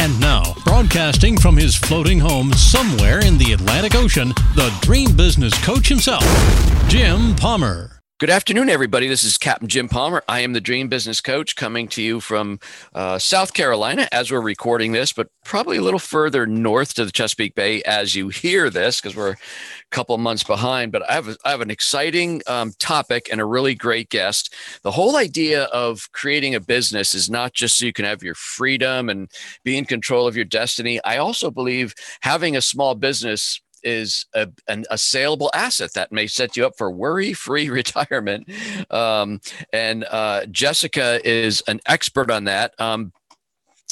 And now, broadcasting from his floating home somewhere in the Atlantic Ocean, the dream business coach himself, Jim Palmer. Good afternoon, everybody. This is Captain Jim Palmer. I am the Dream Business Coach coming to you from uh, South Carolina as we're recording this, but probably a little further north to the Chesapeake Bay as you hear this because we're a couple months behind. But I have, I have an exciting um, topic and a really great guest. The whole idea of creating a business is not just so you can have your freedom and be in control of your destiny. I also believe having a small business is a, an, a saleable asset that may set you up for worry-free retirement. Um, and uh, Jessica is an expert on that. Um,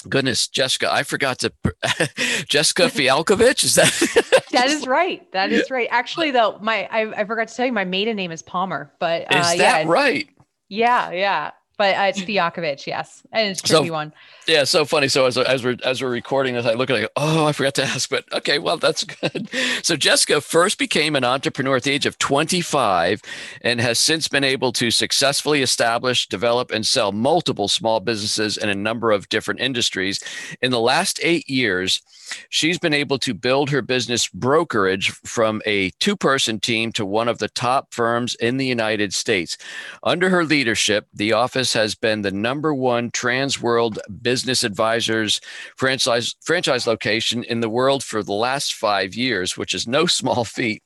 goodness, Jessica, I forgot to. Jessica Fialkovich, is that? that is right. That is right. Actually, though, my I, I, forgot to tell you, my maiden name is Palmer. But uh, is that yeah, right? Yeah, yeah but uh, it's Fialkovich, yes, and it's a tricky so, one. Yeah, so funny. So as, as we're as we're recording this, I look at it, oh, I forgot to ask, but okay, well, that's good. So Jessica first became an entrepreneur at the age of 25, and has since been able to successfully establish, develop, and sell multiple small businesses in a number of different industries. In the last eight years, she's been able to build her business brokerage from a two-person team to one of the top firms in the United States. Under her leadership, the office Office has been the number one trans world business advisors franchise franchise location in the world for the last five years, which is no small feat,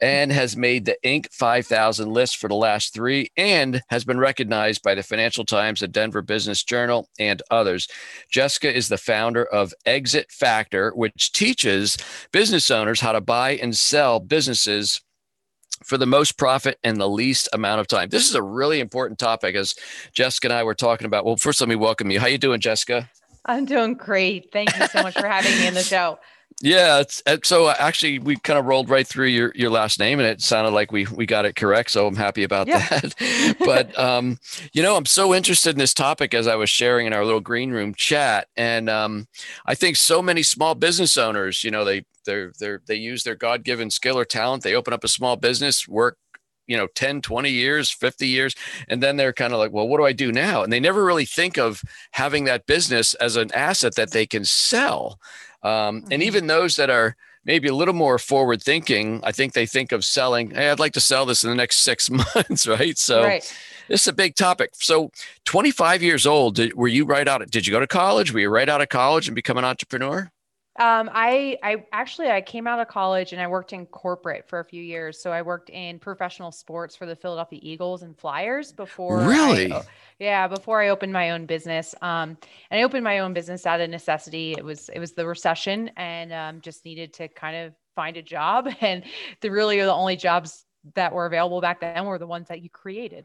and has made the Inc. 5000 list for the last three, and has been recognized by the Financial Times, the Denver Business Journal, and others. Jessica is the founder of Exit Factor, which teaches business owners how to buy and sell businesses for the most profit and the least amount of time. This is a really important topic as Jessica and I were talking about. Well, first let me welcome you. How you doing, Jessica? I'm doing great. Thank you so much for having me in the show. Yeah, it's, so actually we kind of rolled right through your, your last name and it sounded like we we got it correct. So I'm happy about yeah. that. but um, you know, I'm so interested in this topic as I was sharing in our little green room chat, and um, I think so many small business owners, you know, they they're, they're, they use their God given skill or talent. They open up a small business, work, you know, 10, 20 years, 50 years. And then they're kind of like, well, what do I do now? And they never really think of having that business as an asset that they can sell. Um, and mm-hmm. even those that are, maybe a little more forward thinking, I think they think of selling, hey, I'd like to sell this in the next six months, right? So right. this is a big topic. So 25 years old, did, were you right out of, did you go to college? Were you right out of college and become an entrepreneur? Um, I I actually I came out of college and I worked in corporate for a few years. So I worked in professional sports for the Philadelphia Eagles and Flyers before. Really? I, yeah, before I opened my own business. Um, and I opened my own business out of necessity. It was it was the recession and um, just needed to kind of find a job. And the really the only jobs that were available back then were the ones that you created.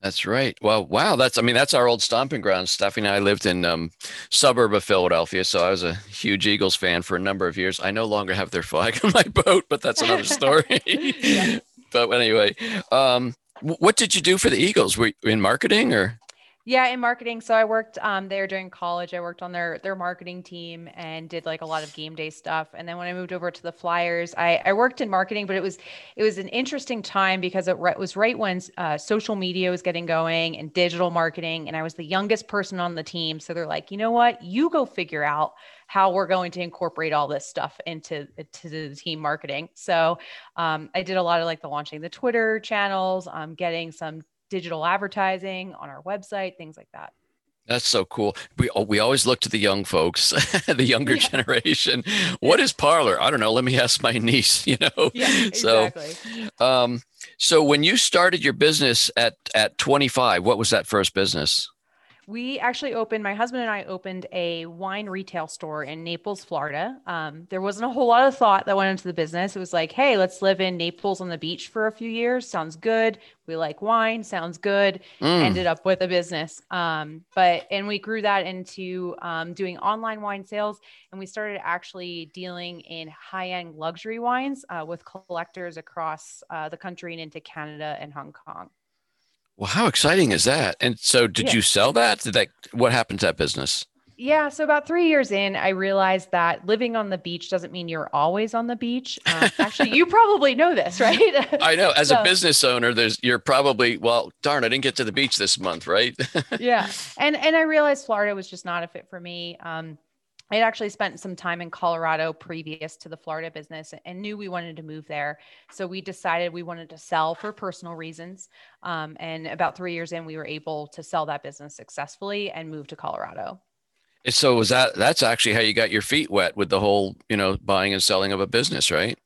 That's right. Well, wow. That's, I mean, that's our old stomping ground. Stephanie and I lived in um, suburb of Philadelphia. So I was a huge Eagles fan for a number of years. I no longer have their flag on my boat, but that's another story. But anyway, um, what did you do for the Eagles? Were you in marketing or? Yeah, in marketing. So I worked um, there during college. I worked on their their marketing team and did like a lot of game day stuff. And then when I moved over to the Flyers, I, I worked in marketing, but it was it was an interesting time because it was right when uh, social media was getting going and digital marketing, and I was the youngest person on the team. So they're like, you know what, you go figure out how we're going to incorporate all this stuff into to the team marketing. So um, I did a lot of like the launching the Twitter channels, um, getting some digital advertising on our website, things like that. That's so cool. We oh, we always look to the young folks, the younger yeah. generation. What is Parler? I don't know. Let me ask my niece. You know. Yeah, exactly. So, um, so when you started your business at at 25, what was that first business? We actually opened, my husband and I opened a wine retail store in Naples, Florida. Um, there wasn't a whole lot of thought that went into the business. It was like, hey, let's live in Naples on the beach for a few years. Sounds good. We like wine. Sounds good. Mm. Ended up with a business. Um, but, and we grew that into um, doing online wine sales. And we started actually dealing in high end luxury wines uh, with collectors across uh, the country and into Canada and Hong Kong. Well, how exciting is that? And so, did Yeah. you sell that? Did that? What happened to that business? Yeah. So about three years in, I realized that living on the beach doesn't mean you're always on the beach. Um, actually, you probably know this, right? I know. As a business owner, there's you're probably well. Darn, I didn't get to the beach this month, right? yeah. And and I realized Florida was just not a fit for me. Um, I'd actually spent some time in Colorado previous to the Florida business and knew we wanted to move there. So we decided we wanted to sell for personal reasons. Um, and about three years in, we were able to sell that business successfully and move to Colorado. so was that? That's actually how you got your feet wet with the whole, you know, buying and selling of a business, right?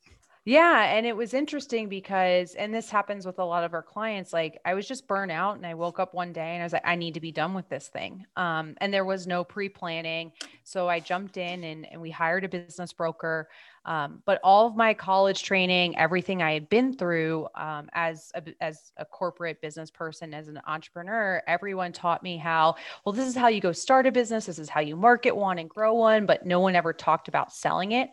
Yeah, and it was interesting because, and this happens with a lot of our clients. Like, I was just burnt out, and I woke up one day and I was like, I need to be done with this thing. Um, and there was no pre-planning, so I jumped in and, and we hired a business broker. Um, but all of my college training, everything I had been through um, as a, as a corporate business person, as an entrepreneur, everyone taught me how. Well, this is how you go start a business. This is how you market one and grow one. But no one ever talked about selling it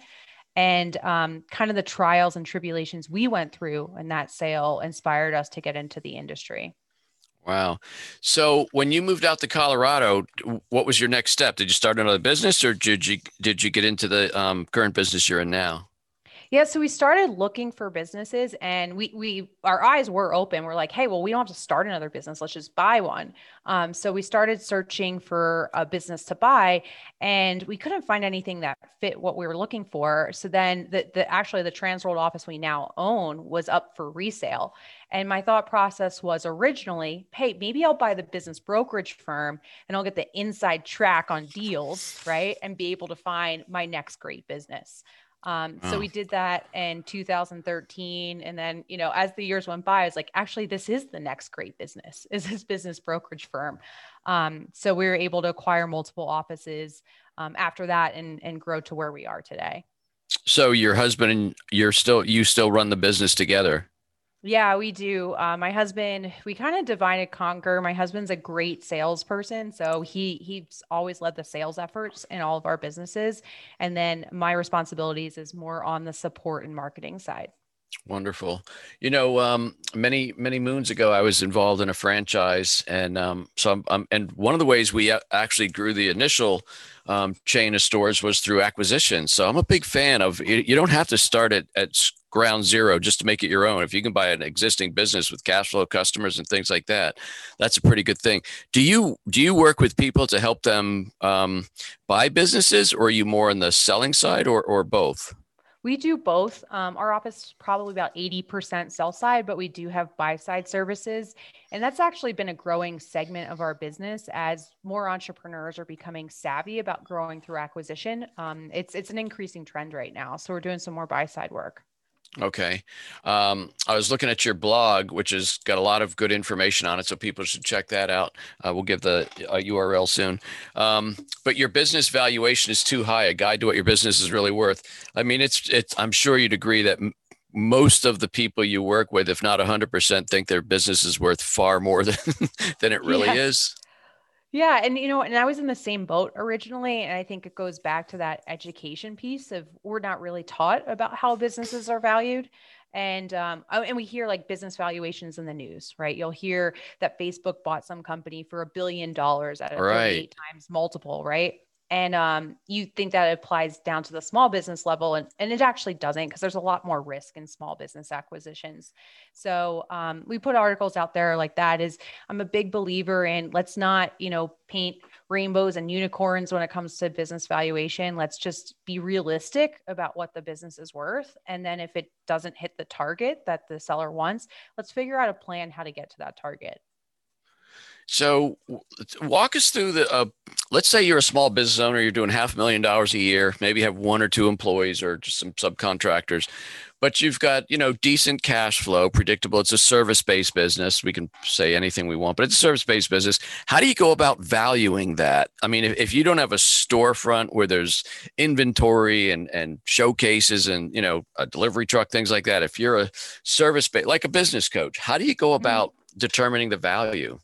and um, kind of the trials and tribulations we went through in that sale inspired us to get into the industry. Wow. So when you moved out to Colorado, what was your next step? Did you start another business, or did you did you get into the um, current business you're in now? Yeah, so we started looking for businesses and we we our eyes were open. We're like, hey, well, we don't have to start another business. Let's just buy one. Um, so we started searching for a business to buy and we couldn't find anything that fit what we were looking for. So then the, the actually the Transworld office we now own was up for resale. And my thought process was originally, hey, maybe I'll buy the business brokerage firm and I'll get the inside track on deals, right? And be able to find my next great business. Um, Wow. So we did that in 2013. And then, you know, as the years went by, I was like, actually, this is the next great business, is this business brokerage firm. Um, so we were able to acquire multiple offices um, after that and, and grow to where we are today. So your husband and you're still you still run the business together. Yeah, we do. Uh, my husband, we kind of divide and conquer. My husband's a great salesperson, so he he's always led the sales efforts in all of our businesses, and then my responsibilities is more on the support and marketing side. Wonderful. You know, um, many many moons ago, I was involved in a franchise, and um, so I'm, I'm, and one of the ways we actually grew the initial um, chain of stores was through acquisition. So I'm a big fan of. You, you don't have to start at at ground zero just to make it your own. If you can buy an existing business with cash flow customers and things like that, that's a pretty good thing. Do you do you work with people to help them um, buy businesses, or are you more on the selling side, or or both? We do both. Um, our office is probably about 80% sell side, but we do have buy side services. And that's actually been a growing segment of our business as more entrepreneurs are becoming savvy about growing through acquisition. Um, it's, it's an increasing trend right now. So we're doing some more buy side work. Okay. Um, I was looking at your blog, which has got a lot of good information on it, so people should check that out. Uh, we'll give the uh, URL soon. Um, but your business valuation is too high. A guide to what your business is really worth. I mean, it's it's. I'm sure you'd agree that m- most of the people you work with, if not 100%, think their business is worth far more than than it really Yeah. is. Yeah. And, you know, and I was in the same boat originally. And I think it goes back to that education piece of we're not really taught about how businesses are valued. And, um, oh, and we hear like business valuations in the news, right? You'll hear that Facebook bought some company for a billion dollars at a Right. 38 times multiple, right? And um, you think that applies down to the small business level, and, and it actually doesn't because there's a lot more risk in small business acquisitions. So um, we put articles out there like that. Is I'm a big believer in let's not, you know, paint rainbows and unicorns when it comes to business valuation. Let's just be realistic about what the business is worth. And then if it doesn't hit the target that the seller wants, let's figure out a plan how to get to that target. So, walk us through the. Uh, let's say you're a small business owner, you're doing half a million dollars a year, maybe you have one or two employees or just some subcontractors, but you've got you know decent cash flow, predictable. It's a service-based business. We can say anything we want, but it's a service-based business. How do you go about valuing that? I mean, if, if you don't have a storefront where there's inventory and and showcases and you know a delivery truck, things like that. If you're a service-based, like a business coach, how do you go mm-hmm. about determining the value?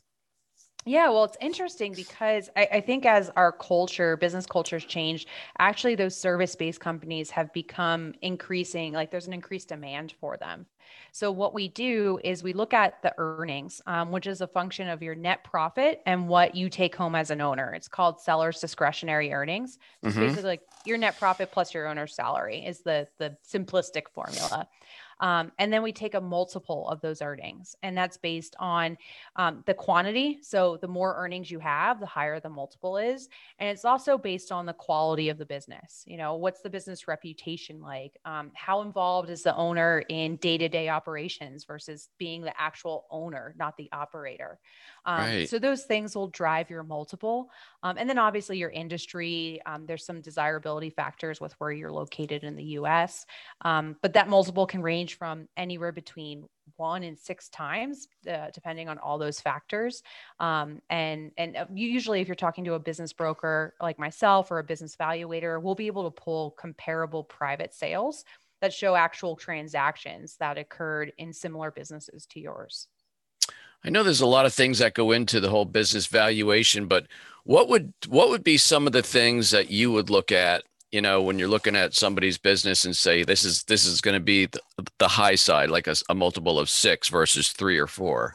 Yeah, well, it's interesting because I, I, think as our culture, business culture has changed, actually, those service based companies have become increasing, like there's an increased demand for them. So, what we do is we look at the earnings, um, which is a function of your net profit and what you take home as an owner. It's called seller's discretionary earnings. It's mm-hmm. basically like your net profit plus your owner's salary is the, the simplistic formula. Um, and then we take a multiple of those earnings, and that's based on um, the quantity. So the more earnings you have, the higher the multiple is. And it's also based on the quality of the business. You know, what's the business reputation like? Um, how involved is the owner in day to day operations versus being the actual owner, not the operator? Um, right. So those things will drive your multiple. Um, and then obviously your industry, um, there's some desirability factors with where you're located in the US. Um, but that multiple can range from anywhere between one and six times, uh, depending on all those factors. Um, and and uh, usually, if you're talking to a business broker like myself or a business valuator, we'll be able to pull comparable private sales that show actual transactions that occurred in similar businesses to yours. I know there's a lot of things that go into the whole business valuation, but what would what would be some of the things that you would look at, you know, when you're looking at somebody's business and say this is this is going to be the, the, high side, like a, a multiple of six versus three or four?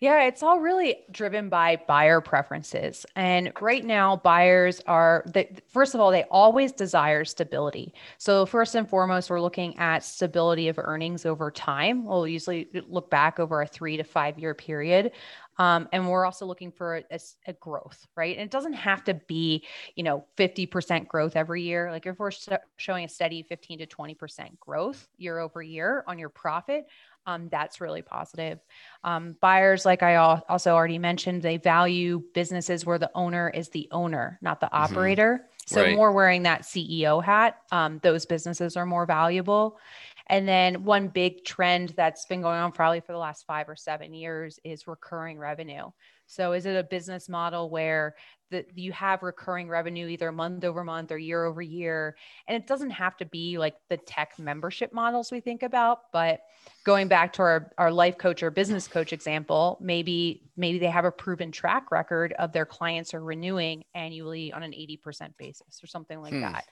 Yeah, it's all really driven by buyer preferences. And right now, buyers are, the, first of all, they always desire stability. So, first and foremost, we're looking at stability of earnings over time. We'll usually look back over a three to five year period. Um, and we're also looking for a, a, growth, right? And it doesn't have to be, you know, 50% growth every year. Like if we're showing a steady 15 to 20% growth year over year on your profit, um, that's really positive. Um, buyers, like I also already mentioned, they value businesses where the owner is the owner, not the mm-hmm. operator. So right. more wearing that CEO hat, um, those businesses are more valuable. And then one big trend that's been going on probably for the last five or seven years is recurring revenue. So is it a business model where that you have recurring revenue either month over month or year over year? And it doesn't have to be like the tech membership models we think about, but going back to our, our life coach or business coach example, maybe maybe they have a proven track record of their clients are renewing annually on an 80% basis or something like hmm. that.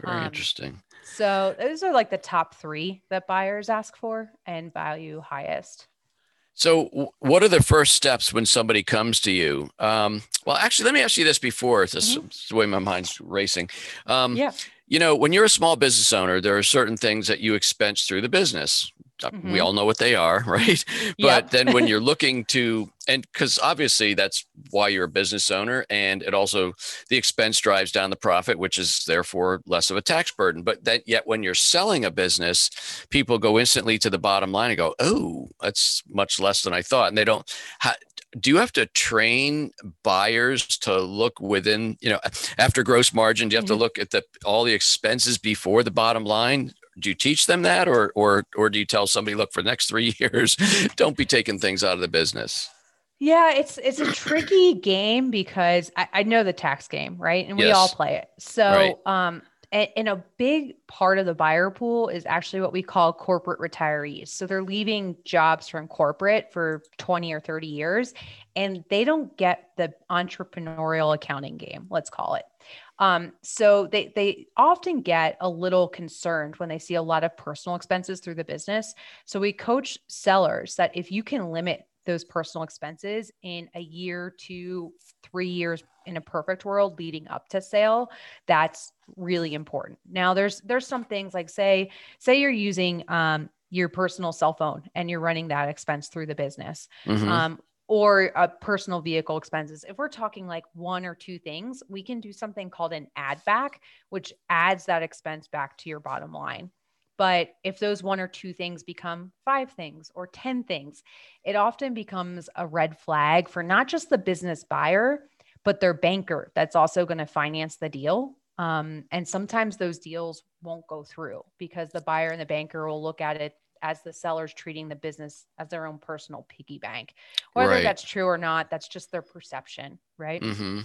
Very um, interesting. So those are like the top three that buyers ask for and value highest. So, what are the first steps when somebody comes to you? Um, well, actually, let me ask you this before. This mm-hmm. is the way my mind's racing. Um, yeah. You know, when you're a small business owner, there are certain things that you expense through the business. Mm-hmm. We all know what they are, right? Yep. But then when you're looking to, and because obviously that's why you're a business owner, and it also the expense drives down the profit, which is therefore less of a tax burden. But that yet when you're selling a business, people go instantly to the bottom line and go, "Oh, that's much less than I thought," and they don't. do you have to train buyers to look within you know after gross margin do you have mm-hmm. to look at the all the expenses before the bottom line do you teach them that or or or do you tell somebody look for the next three years don't be taking things out of the business yeah it's it's a tricky game because I, I, know the tax game right? And we yes. all play it. So right. um and, and a big part of the buyer pool is actually what we call corporate retirees. So they're leaving jobs from corporate for 20 or 30 years and they don't get the entrepreneurial accounting game let's call it um, so they they often get a little concerned when they see a lot of personal expenses through the business. So we coach sellers that if you can limit those personal expenses in a year to three years in a perfect world leading up to sale that's really important now there's there's some things like say say you're using um, your personal cell phone and you're running that expense through the business mm-hmm. um, or uh, personal vehicle expenses. If we're talking like one or two things, we can do something called an add back, which adds that expense back to your bottom line. But if those one or two things become five things or 10 things, it often becomes a red flag for not just the business buyer, but their banker that's also going to finance the deal. Um, and sometimes those deals won't go through because the buyer and the banker will look at it as the seller's treating the business as their own personal piggy bank. Whether Right. that's true or not, that's just their perception, right? Mm-hmm.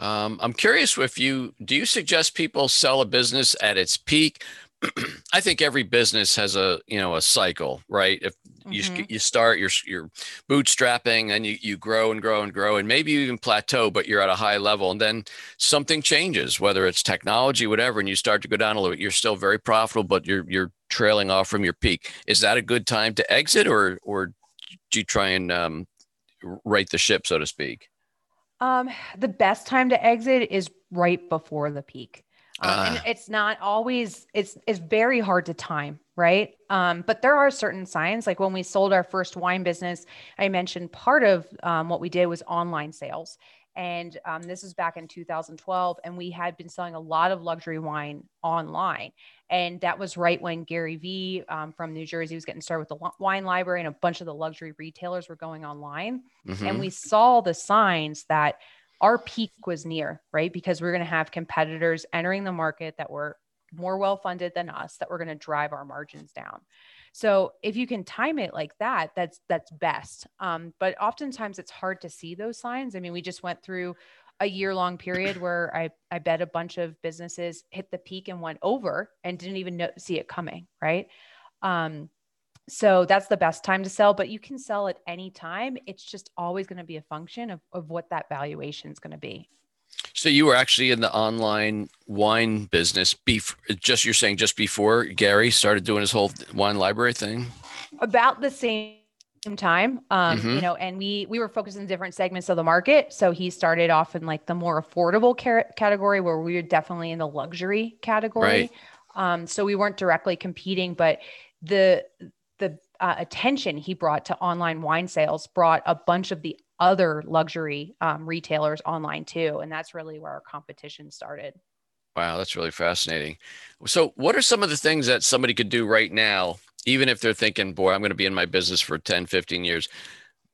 Um, I'm curious if you do you suggest people sell a business at its peak? I think every business has a you know a cycle, right? If you Mhm. you start you're you're bootstrapping and you you grow and grow and grow and maybe you even plateau, but you're at a high level and then something changes, whether it's technology, whatever, and you start to go down a little bit. You're still very profitable, but you're you're trailing off from your peak. Is that a good time to exit, or or do you try and um, right the ship, so to speak? Um, the best time to exit is right before the peak. Um, and Ah. it's not always it's it's very hard to time, right? Um, but there are certain signs. Like when we sold our first wine business, I mentioned part of um, what we did was online sales. And um, this was back in 2012, and we had been selling a lot of luxury wine online. And that was right when Gary Vee um, from New Jersey was getting started with the wine library, and a bunch of the luxury retailers were going online Mhm. and we saw the signs that our peak was near, right? Because we're going to have competitors entering the market that were more well funded than us that were going to drive our margins down. So if you can time it like that, that's that's best. Um, but oftentimes it's hard to see those signs. I mean, we just went through a year long period where I I bet a bunch of businesses hit the peak and went over and didn't even know, see it coming, right? Um, so that's the best time to sell, but you can sell at any time. It's just always going to be a function of, of what that valuation is going to be. So you were actually in the online wine business bef- just you're saying just before Gary started doing his whole wine library thing? About the same time, um, Mhm. you know, and we we were focused in different segments of the market. So he started off in like the more affordable car- category, where we were definitely in the luxury category. Right. Um, so we weren't directly competing, but the the uh, attention he brought to online wine sales brought a bunch of the other luxury um, retailers online too, and that's really where our competition started. Wow, that's really fascinating. So what are some of the things that somebody could do right now even if they're thinking, "Boy, I'm going to be in my business for 10, 15 years."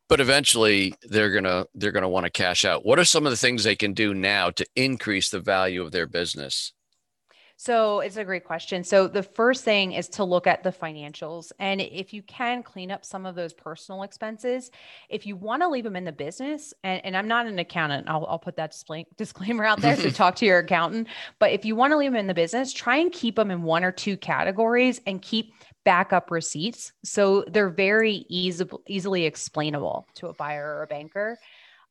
But eventually they're to they're going to want to cash out. What are some of the things they can do now to increase the value of their business? So it's a great question. So the first thing is to look at the financials. And if you can clean up some of those personal expenses, if you want to leave them in the business, and, and I'm not an accountant, I'll, I'll put that disclaimer out there. So talk to your accountant. But if you want to leave them in the business, try and keep them in one or two categories and keep backup receipts. So they're very easy, easily explainable to a buyer or a banker.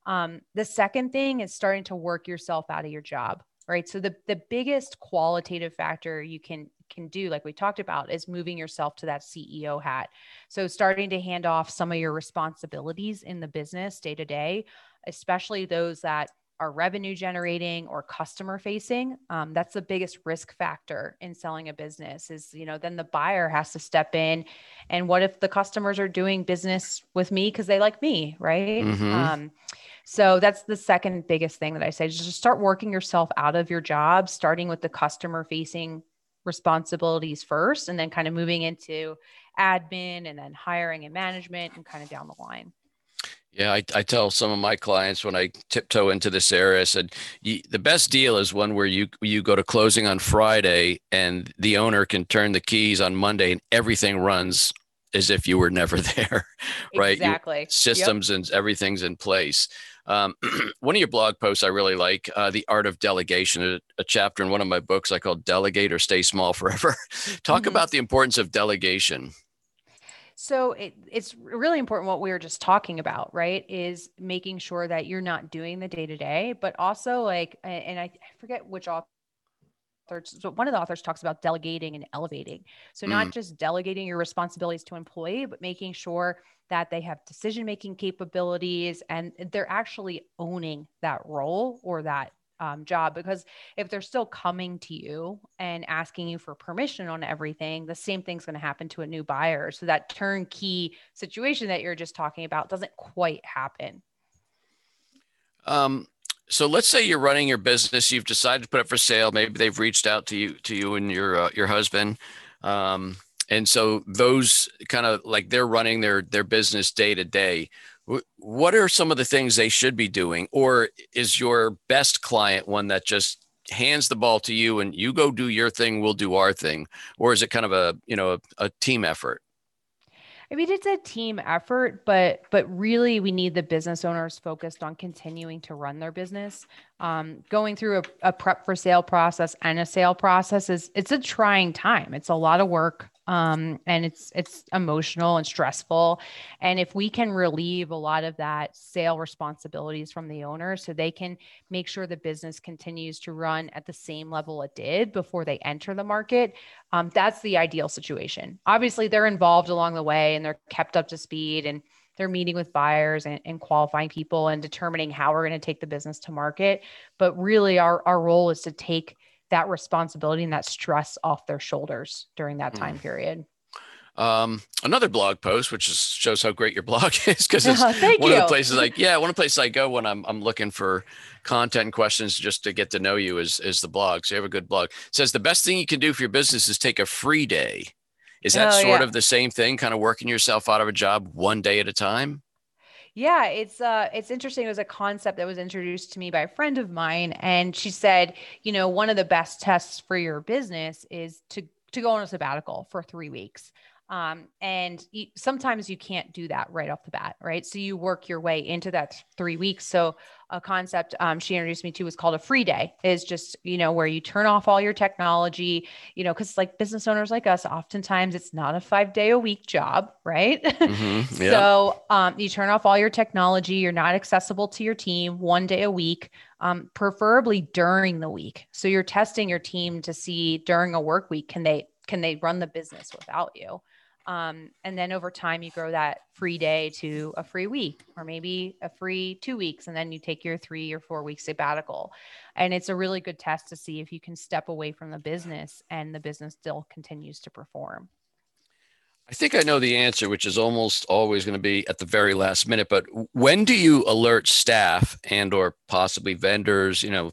Um, the second thing is starting to work yourself out of your job right? So the the biggest qualitative factor you can can do like we talked about is moving yourself to that ceo hat. So starting to hand off some of your responsibilities in the business day to day especially those that are revenue generating or customer facing um, that's the biggest risk factor in selling a business is you know then the buyer has to step in and what if the customers are doing business with me because they like me right? Mhm. um, so that's the second biggest thing that I say. Just start working yourself out of your job, starting with the customer facing responsibilities first, and then kind of moving into admin and then hiring and management and kind of down the line. Yeah, I, I tell some of my clients when I tiptoe into this area, I said the best deal is one where you you go to closing on Friday and the owner can turn the keys on Monday and everything runs as if you were never there, right? You- Exactly. Yep. systems and everything's in place. Um, one of your blog posts I really like, uh, the art of delegation, a, a chapter in one of my books I call "Delegate or Stay Small Forever." Talk Mhm. about the importance of delegation. So it, it's really important what we were just talking about, right? Is making sure that you're not doing the day to day, but also like, and I, I forget which author, so one of the authors talks about delegating and elevating. So not just delegating your responsibilities to employee, but making sure that they have decision making capabilities and they're actually owning that role or that um, job because if they're still coming to you and asking you for permission on everything, the same thing's going to happen to a new buyer. So that turnkey situation that you're just talking about doesn't quite happen. Um, so let's say you're running your business, you've decided to put it for sale. Maybe they've reached out to you, to you and your uh, your husband, um, and so those kind of like they're running their their business day to day. What are some of the things they should be doing, or is your best client one that just hands the ball to you and you go do your thing, we'll do our thing, or is it kind of a you know a, a team effort? I mean, it's a team effort, but but really, we need the business owners focused on continuing to run their business. Um, going through a, a prep for sale process and a sale process is it's a trying time. It's a lot of work um, and it's it's emotional and stressful. And if we can relieve a lot of that sale responsibilities from the owner, so they can make sure the business continues to run at the same level it did before they enter the market, um, that's the ideal situation. Obviously, they're involved along the way and they're kept up to speed and they're meeting with buyers and, and qualifying people and determining how we're going to take the business to market. But really, our our role is to take that responsibility and that stress off their shoulders during that time mm. period. Um, another blog post, which is, shows how great your blog is, because it's one you. of the places like yeah, one of the places I go when I'm I'm looking for content and questions just to get to know you is is the blog. So you have a good blog. It says the best thing you can do for your business is take a free day. Is that oh, sort yeah. of the same thing, kind of working yourself out of a job one day at a time? Yeah, it's uh it's interesting. It was a concept that was introduced to me by a friend of mine and she said, you know, one of the best tests for your business is to to go on a sabbatical for 3 weeks. Um, and you, sometimes you can't do that right off the bat, right? So you work your way into that three weeks. So a concept um, she introduced me to was called a free day is just, you know, where you turn off all your technology, you know, cause like business owners like us, oftentimes it's not a five day a week job, right? Mm-hmm, yeah. so um, you turn off all your technology. You're not accessible to your team one day a week, um, preferably during the week. So you're testing your team to see during a work week, can they, can they run the business without you? Um, and then over time, you grow that free day to a free week or maybe a free two weeks. And then you take your three or four week sabbatical. And it's a really good test to see if you can step away from the business and the business still continues to perform. I think I know the answer, which is almost always going to be at the very last minute. But when do you alert staff and or possibly vendors, you know,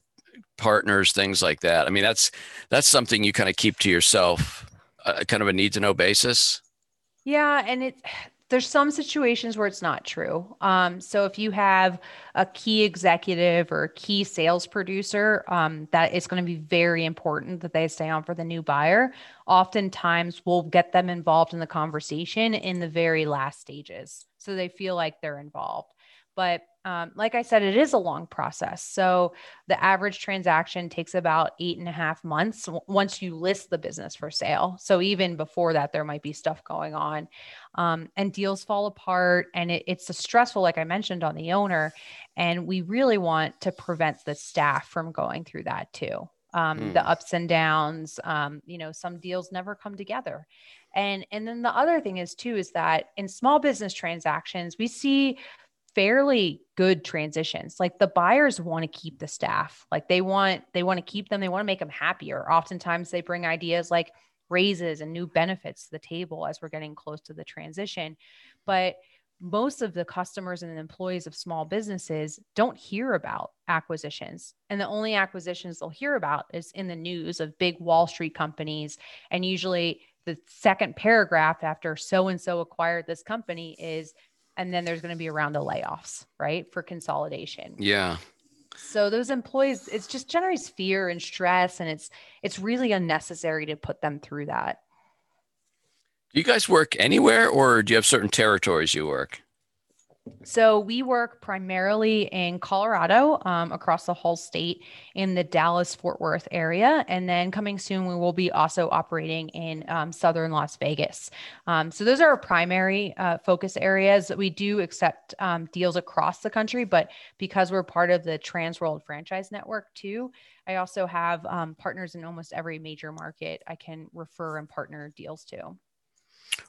partners, things like that? I mean, that's that's something you kind of keep to yourself, uh, kind of a need to know basis. Yeah, and it there's some situations where it's not true. Um, so if you have a key executive or a key sales producer, um, that it's going to be very important that they stay on for the new buyer. Oftentimes, we'll get them involved in the conversation in the very last stages, so they feel like they're involved. But um, like I said, it is a long process. So the average transaction takes about eight and a half months once you list the business for sale. So even before that, there might be stuff going on, um, and deals fall apart, and it, it's a stressful, like I mentioned, on the owner. And we really want to prevent the staff from going through that too. Um, mm. The ups and downs. Um, you know, some deals never come together and and then the other thing is too is that in small business transactions we see fairly good transitions like the buyers want to keep the staff like they want they want to keep them they want to make them happier oftentimes they bring ideas like raises and new benefits to the table as we're getting close to the transition but most of the customers and employees of small businesses don't hear about acquisitions. And the only acquisitions they'll hear about is in the news of big Wall Street companies. And usually the second paragraph after so and so acquired this company is and then there's going to be a round of layoffs, right? For consolidation. Yeah. So those employees, it's just generates fear and stress, and it's it's really unnecessary to put them through that. Do you guys work anywhere, or do you have certain territories you work? So we work primarily in Colorado, um, across the whole state, in the Dallas Fort Worth area, and then coming soon we will be also operating in um, southern Las Vegas. Um, so those are our primary uh, focus areas. We do accept um, deals across the country, but because we're part of the Transworld Franchise Network too, I also have um, partners in almost every major market I can refer and partner deals to.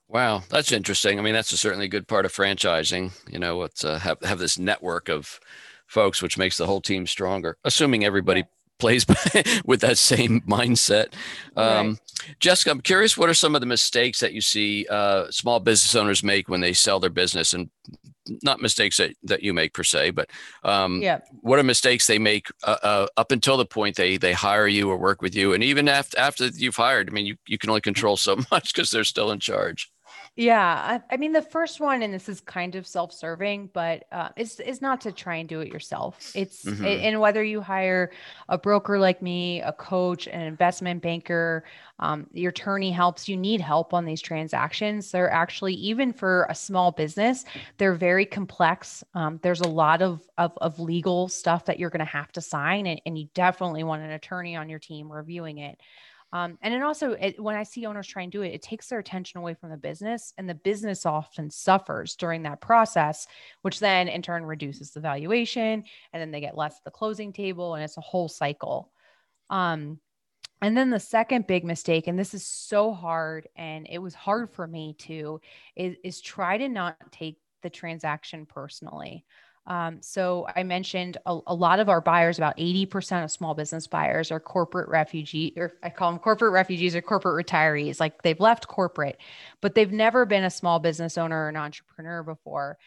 Wow, that's interesting. I mean, that's a certainly good part of franchising. You know, it's uh, have have this network of folks, which makes the whole team stronger. Assuming everybody plays with that same mindset. Um, right. Jessica, I'm curious, what are some of the mistakes that you see uh, small business owners make when they sell their business, and not mistakes that, that you make per se, but um, Yeah. what are mistakes they make uh, uh, up until the point they they hire you or work with you, and even after after you've hired. I mean, you you can only control so much because they're still in charge. Yeah, I, I mean the first one, and this is kind of self-serving, but uh, it's is not to try and do it yourself. It's Mhm. a- and whether you hire a broker like me, a coach, an investment banker, um, your attorney helps. You need help on these transactions. They're actually even for a small business, they're very complex. Um, there's a lot of, of of legal stuff that you're going to have to sign, and, and you definitely want an attorney on your team reviewing it. Um, and then also, it, when I see owners try and do it, it takes their attention away from the business, and the business often suffers during that process, which then in turn reduces the valuation, and then they get less at the closing table, and it's a whole cycle. Um, and then the second big mistake, and this is so hard, and it was hard for me too, is, is try to not take the transaction personally. Um, so I mentioned a, a lot of our buyers, about 80% of small business buyers are corporate refugee, or I call them corporate refugees or corporate retirees. Like they've left corporate, but they've never been a small business owner or an entrepreneur before.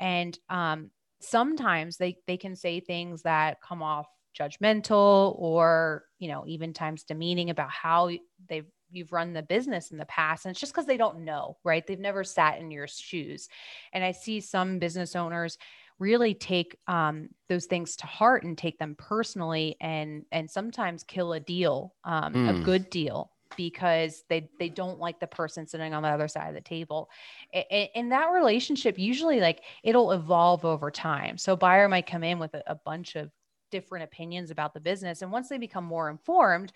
And um, sometimes they they can say things that come off judgmental or you know even times demeaning about how they've you've run the business in the past and it's just because they don't know right they've never sat in your shoes and i see some business owners really take um, those things to heart and take them personally and and sometimes kill a deal um, a Mm. good deal because they they don't like the person sitting on the other side of the table. And, a- in that relationship usually like it'll evolve over time. So buyer might come in with a, a bunch of different opinions about the business and once they become more informed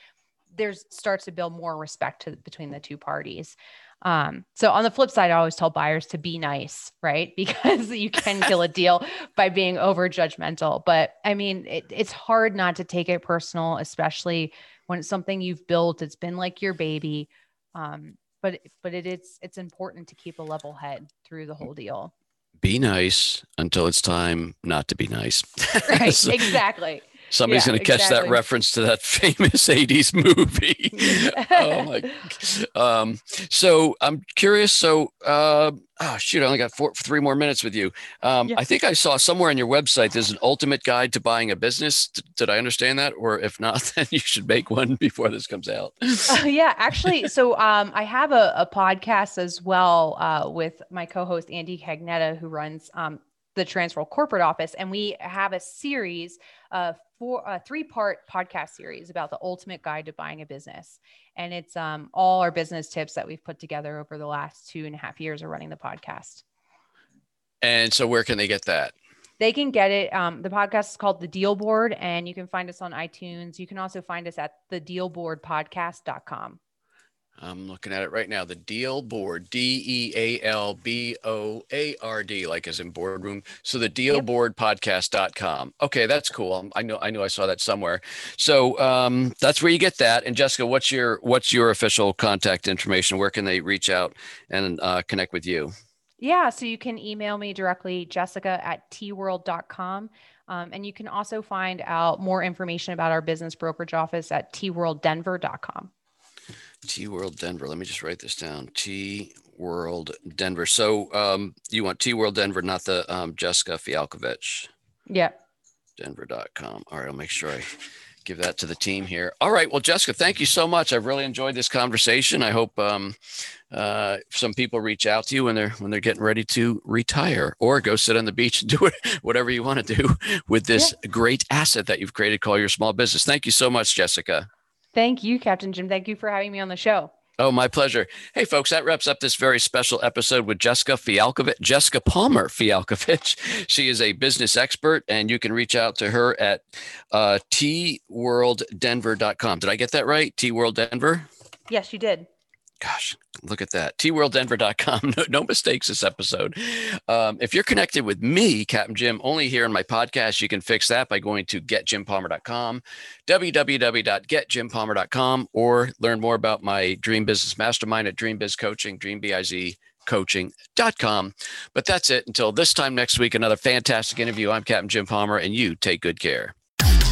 there's starts to build more respect to, between the two parties um, so on the flip side, I always tell buyers to be nice, right? Because you can kill a deal by being over judgmental. But I mean, it, it's hard not to take it personal, especially when it's something you've built. It's been like your baby. Um, but but it is it's important to keep a level head through the whole deal. Be nice until it's time not to be nice. Right. So exactly. Somebody's Yeah, going to catch that reference to that famous 80s movie. oh my. Um, so I'm curious. So, uh, oh shoot, I only got four, three more minutes with you. Um, Yeah. I think I saw somewhere on your website there's an ultimate guide to buying a business. D- did I understand that? Or if not, then you should make one before this comes out. Uh, yeah, actually, so um, I have a, a podcast as well uh, with my co-host Andy Cagnetta, who runs um, the Transworld corporate office, and we have a series, uh, four, a three-part podcast series about the ultimate guide to buying a business, and it's um, all our business tips that we've put together over the last two and a half years of running the podcast. And so, where can they get that? They can get it. Um, the podcast is called The Deal Board, and you can find us on iTunes. You can also find us at thedealboardpodcast.com. I'm looking at it right now. The Deal Board, D E A L B O A R D, like as in boardroom. So the dealboardpodcast.com. Okay, that's cool. I know I know I saw that somewhere. So um, that's where you get that. And Jessica, what's your what's your official contact information? Where can they reach out and uh, connect with you? Yeah, so you can email me directly, jessica at tworld.com. Um, and you can also find out more information about our business brokerage office at tworlddenver.com. T World Denver. Let me just write this down. T World Denver. So um, you want T World Denver, not the um, Jessica Fialkovich. Yep. denver.com. All right, I'll make sure I give that to the team here. All right, well, Jessica, thank you so much. I've really enjoyed this conversation. I hope um, uh, some people reach out to you when they're when they're getting ready to retire or go sit on the beach and do it, whatever you want to do with this great asset that you've created called your small business. Thank you so much, Jessica. Thank you, Captain Jim. Thank you for having me on the show. Oh, my pleasure. Hey, folks, that wraps up this very special episode with Jessica Fialkovich, Jessica Palmer Fialkovich. She is a business expert, and you can reach out to her at uh, tworlddenver.com. Did I get that right? T World Denver? Yes, you did. Gosh, look at that. tworlddenver.com. No, no mistakes this episode. Um, if you're connected with me, Captain Jim, only here in my podcast, you can fix that by going to getjimpalmer.com, www.getjimpalmer.com, or learn more about my Dream Business Mastermind at Dream Biz Coaching, Dream B-I-Z coaching.com. But that's it. Until this time next week, another fantastic interview. I'm Captain Jim Palmer, and you take good care.